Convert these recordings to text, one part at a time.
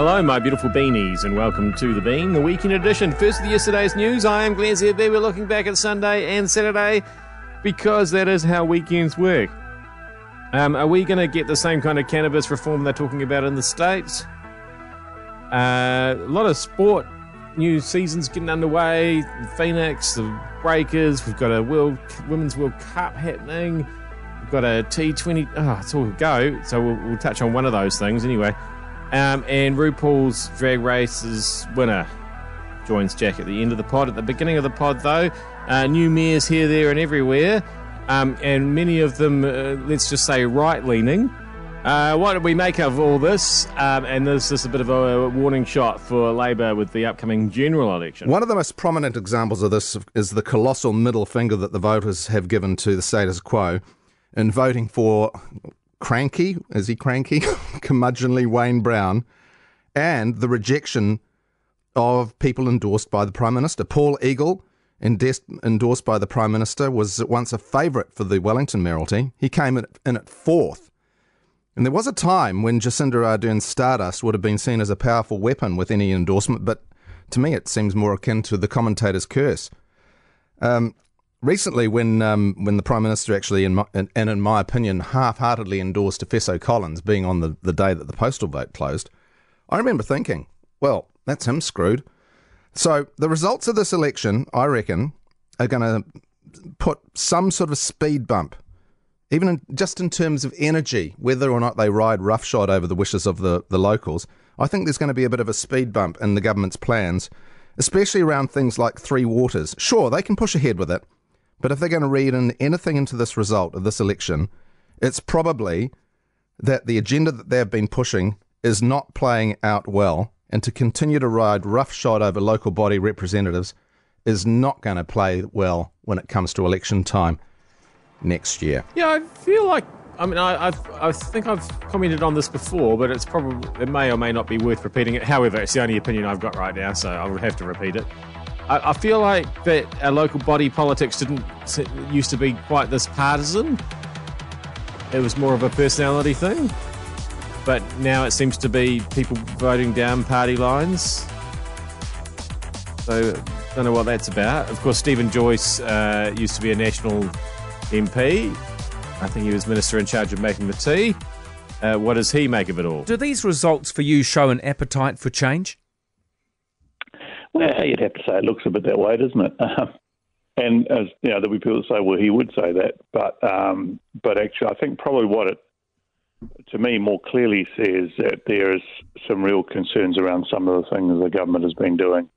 Hello, my beautiful beanies, and welcome to the Bean, the weekend edition. First of yesterday's news. I am Glenn ZB. We're looking back at Sunday and Saturday because that is how weekends work. Um, are we going to get the same kind of cannabis reform they're talking about in the States? Uh, a lot of sport new seasons getting underway. Phoenix, the Breakers. We've got a World Women's World Cup happening. We've got a T20. Oh, it's all go. So we'll, we'll touch on one of those things anyway. Um, and RuPaul's Drag Race's winner joins Jack at the end of the pod. At the beginning of the pod, though, uh, new mayors here, there, and everywhere, um, and many of them, uh, let's just say, right leaning. Uh, what did we make of all this? Um, and this is a bit of a warning shot for Labour with the upcoming general election. One of the most prominent examples of this is the colossal middle finger that the voters have given to the status quo in voting for cranky, is he cranky? curmudgeonly Wayne Brown, and the rejection of people endorsed by the Prime Minister. Paul Eagle, endorsed by the Prime Minister, was once a favourite for the Wellington mayoralty. He came in at fourth. And there was a time when Jacinda Ardern's Stardust would have been seen as a powerful weapon with any endorsement, but to me it seems more akin to the commentator's curse. Um, recently, when um, when the Prime Minister actually, in my, and, in my opinion, half-heartedly endorsed Efeso Collins being on the, the day that the postal vote closed, I remember thinking, well, that's him screwed. So the results of this election, I reckon, are going to put some sort of speed bump, even in, just in terms of energy, whether or not they ride roughshod over the wishes of the, the locals. I think there's going to be a bit of a speed bump in the government's plans, especially around things like Three Waters. Sure, they can push ahead with it, but if they're going to read in anything into this result of this election, it's probably that the agenda that they've been pushing is not playing out well, and to continue to ride roughshod over local body representatives is not going to play well when it comes to election time next year. Yeah, I feel like. I mean, I, I've, I think I've commented on this before, but it's probably it may or may not be worth repeating it. However, it's the only opinion I've got right now, so I would have to repeat it. I, I feel like that our local body politics didn't used to be quite this partisan. It was more of a personality thing, but now it seems to be people voting down party lines. So don't know what that's about. Of course, Steven Joyce uh, used to be a national MP. I think he was minister in charge of making the tea. Uh, what does he make of it all? Do these results for you show an appetite for change? Well, you'd have to say it looks a bit that way, doesn't it? Um, and as you know, there'll be people that say, "Well, he would say that," but um, but actually, I think probably what it to me more clearly says that there is some real concerns around some of the things the government has been doing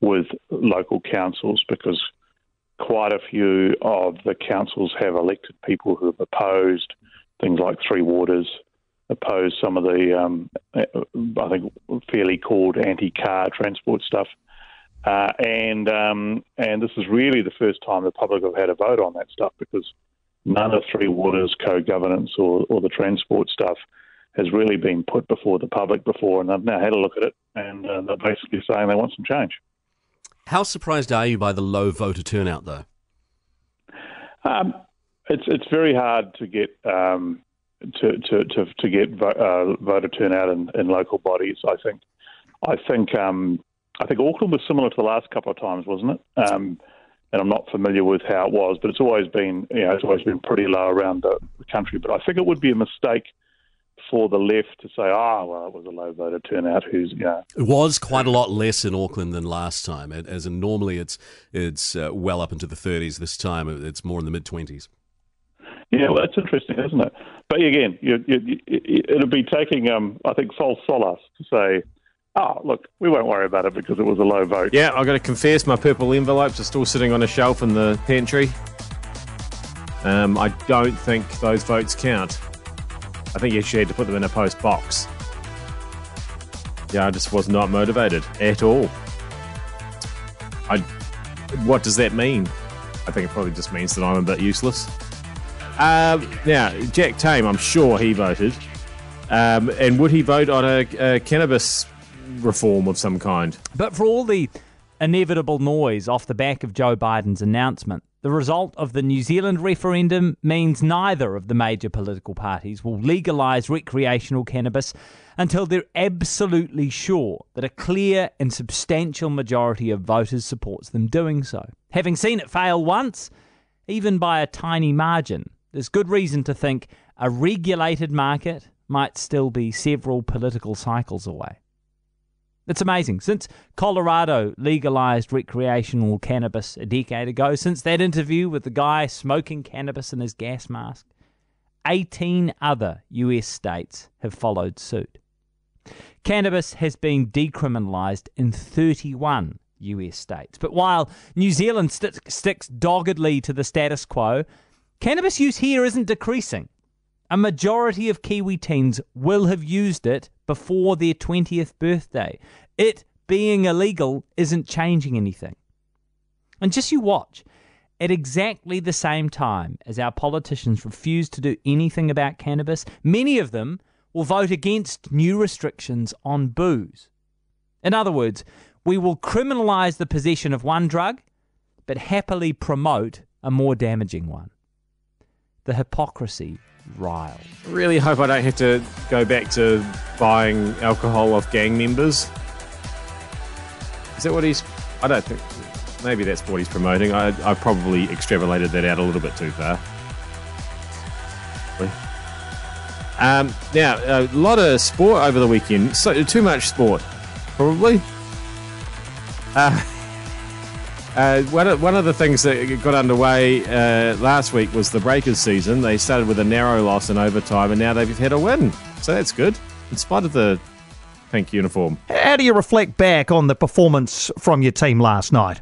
with local councils because quite a few of the councils have elected people who have opposed things like Three Waters, opposed some of the, um, I think, fairly called anti-car transport stuff. Uh, and um, and this is really the first time the public have had a vote on that stuff because none of Three Waters co-governance or, or the transport stuff has really been put before the public before, and they've now had a look at it, and uh, they're basically saying they want some change. How surprised are you by the low voter turnout, though? Um, it's it's very hard to get um, to, to, to, to get vo- uh, voter turnout in, in local bodies. I think I think um, I think Auckland was similar to the last couple of times, wasn't it? Um, and I'm not familiar with how it was, but it's always been, you know, it's always been pretty low around the, country. But I think it would be a mistake for the left to say, "Ah, oh, well, it was a low voter turnout." Who's, you know, it was quite a lot less in Auckland than last time. As in normally, it's it's uh, well up into the 30s. This time, it's more in the mid 20s. Yeah, well, that's interesting, isn't it? But again, you, you, it'll be taking, um, I think, false solace to say oh, look, we won't worry about it because it was a low vote. Yeah, I've got to confess, my purple envelopes are still sitting on a shelf in the pantry. Um, I don't think those votes count. I think you actually had to put them in a post box. Yeah, I just was not motivated at all. I, what does that mean? I think it probably just means that I'm a bit useless. Um, now, Jack Tame, I'm sure he voted. Um, and would he vote on a, a cannabis reform of some kind. But for all the inevitable noise off the back of Joe Biden's announcement, The result of the New Zealand referendum means neither of the major political parties will legalise recreational cannabis until they're absolutely sure that a clear and substantial majority of voters supports them doing so. Having seen it fail once, even by a tiny margin, there's good reason to think a regulated market might still be several political cycles away. It's amazing. Since Colorado legalized recreational cannabis a decade ago, since that interview with the guy smoking cannabis in his gas mask, 18 other US states have followed suit. Cannabis has been decriminalized in 31 US states. But while New Zealand st- sticks doggedly to the status quo, cannabis use here isn't decreasing. A majority of Kiwi teens will have used it before their 20th birthday. It being illegal isn't changing anything. And just you watch. At exactly the same time as our politicians refuse to do anything about cannabis, many of them will vote against new restrictions on booze. In other words, we will criminalise the possession of one drug, but happily promote a more damaging one. The hypocrisy riles. Really hope I don't have to go back to buying alcohol off gang members. Is that what he's? I don't think. Maybe that's what he's promoting. I, I probably extrapolated that out a little bit too far. Um, now, a lot of sport over the weekend. So too much sport, probably. Uh, uh, one, of, one of the things that got underway uh, last week was the Breakers season. They started with a narrow loss in overtime, and now they've had a win. So that's good, in spite of the pink uniform. How do you reflect back on the performance from your team last night?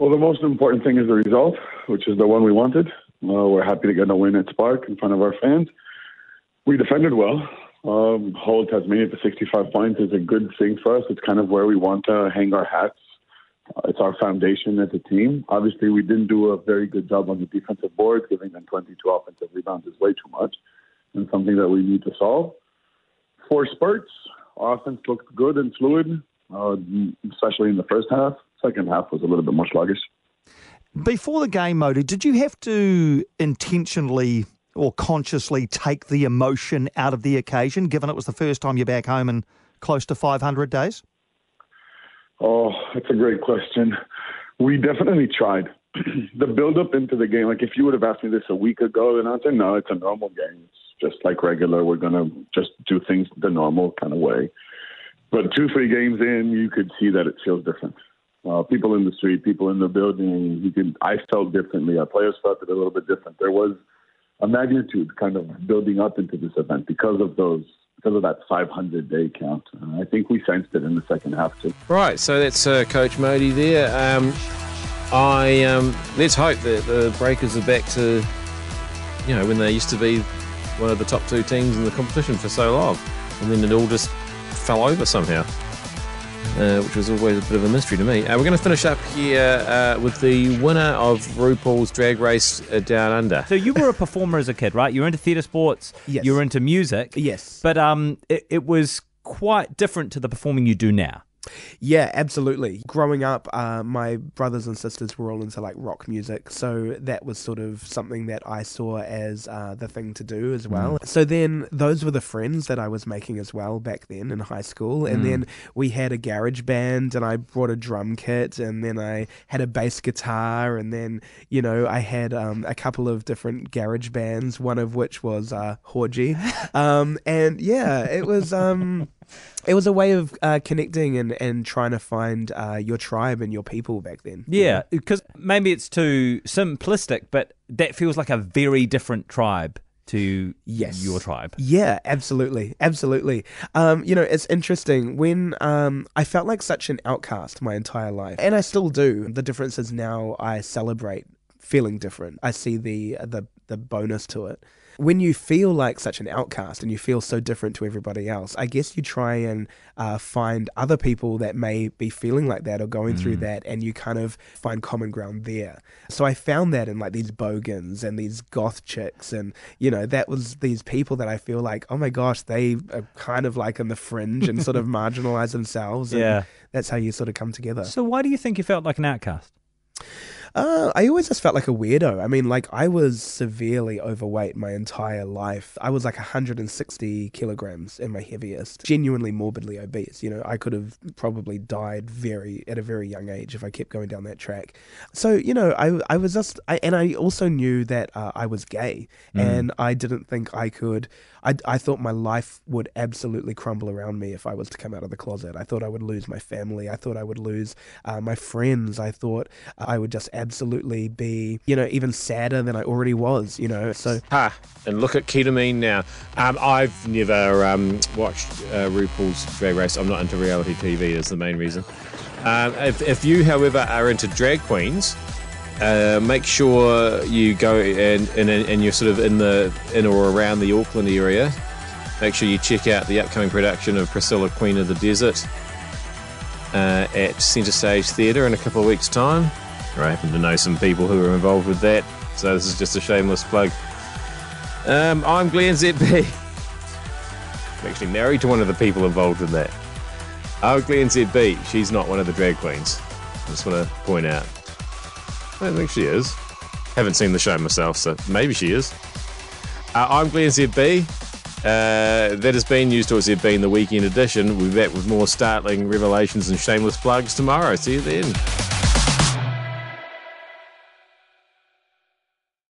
Well, the most important thing is the result, which is the one we wanted. Uh, we're happy to get a win at Spark in front of our fans. We defended well. Um, whole Tasmania to 65 points is a good thing for us. It's kind of where we want to hang our hats. It's our foundation as a team. Obviously, we didn't do a very good job on the defensive board. Giving them 22 offensive rebounds is way too much and something that we need to solve. For spurts, offense looked good and fluid, uh, especially in the first half. Second half was a little bit more sluggish. Before the game, Mody, did you have to intentionally or consciously take the emotion out of the occasion, given it was the first time you're back home in close to 500 days? Oh, that's a great question. We definitely tried. the build up into the game, like if you would have asked me this a week ago, then I'd say, no, it's a normal game. It's just like regular. We're going to just do things the normal kind of way. But two, three games in, you could see that it feels different. Uh, people in the street, people in the building, you can. I felt differently. Our players felt it a little bit different. There was a magnitude kind of building up into this event because of those of that 500 day count. Uh, I think we sensed it in the second half too. Right, so that's uh, Coach Mody there. Um, I um, let's hope that the Breakers are back to you know when they used to be one of the top two teams in the competition for so long, and then it all just fell over somehow. Uh, which was always a bit of a mystery to me. Uh, we're going to finish up here uh, with the winner of RuPaul's Drag Race uh, Down Under. So you were a performer as a kid, right? You were into theatre sports. Yes. You were into music. Yes. But um, it, it was quite different to the performing you do now. Yeah, absolutely. Growing up, uh, my brothers and sisters were all into like rock music, so that was sort of something that I saw as uh, the thing to do as well. Mm. So then those were the friends that I was making as well back then in high school, and Mm. then we had a garage band, and I brought a drum kit, and then I had a bass guitar, and then you know I had um, a couple of different garage bands, one of which was uh, Horgy, um, and yeah, it was. Um, it was a way of uh, connecting and, and trying to find uh, your tribe and your people back then. Yeah, because maybe it's too simplistic, but that feels like a very different tribe to Yes. your tribe. Yeah, absolutely, absolutely. Um, you know, it's interesting when um, I felt like such an outcast my entire life, and I still do. The difference is now I celebrate feeling different. I see the the the bonus to it. When you feel like such an outcast and you feel so different to everybody else, I guess you try and uh, find other people that may be feeling like that or going through that, and you kind of find common ground there. So I found that in like these bogans and these goth chicks, and you know that was these people that I feel like, oh my gosh, they are kind of like on the fringe and sort of marginalize themselves. And Yeah. that's how you sort of come together. So why do you think you felt like an outcast? Uh, I always just felt like a weirdo. I mean, like I was severely overweight my entire life. I was like 160 kilograms in my heaviest. Genuinely morbidly obese. You know, I could have probably died very at a very young age if I kept going down that track. So you know, I I was just, I, and I also knew that uh, I was gay, and I didn't think I could. I I thought my life would absolutely crumble around me if I was to come out of the closet. I thought I would lose my family. I thought I would lose uh, my friends. I thought I would just absolutely be, you know, even sadder than I already was. You know, so Ha! And look at ketamine now. Um, I've never um, watched uh, RuPaul's Drag Race. I'm not into reality TV. Is the main reason. Um, if, if you, however, are into drag queens, uh, make sure you go and, and and you're sort of in the in or around the Auckland area. Make sure you check out the upcoming production of Priscilla, Queen of the Desert, uh, at Centre Stage Theatre in a couple of weeks' time. I happen to know some people who are involved with that, so this is just a shameless plug. Um, I'm Glenn ZB. I'm actually married to one of the people involved in that. Oh, Glenn ZB. She's not one of the drag queens. I just want to point out. I don't think she is. Haven't seen the show myself, so maybe she is. Uh, I'm Glenn ZB. Uh, that has been Newstalk ZB in the weekend edition. We'll be back with more startling revelations and shameless plugs tomorrow. See you then.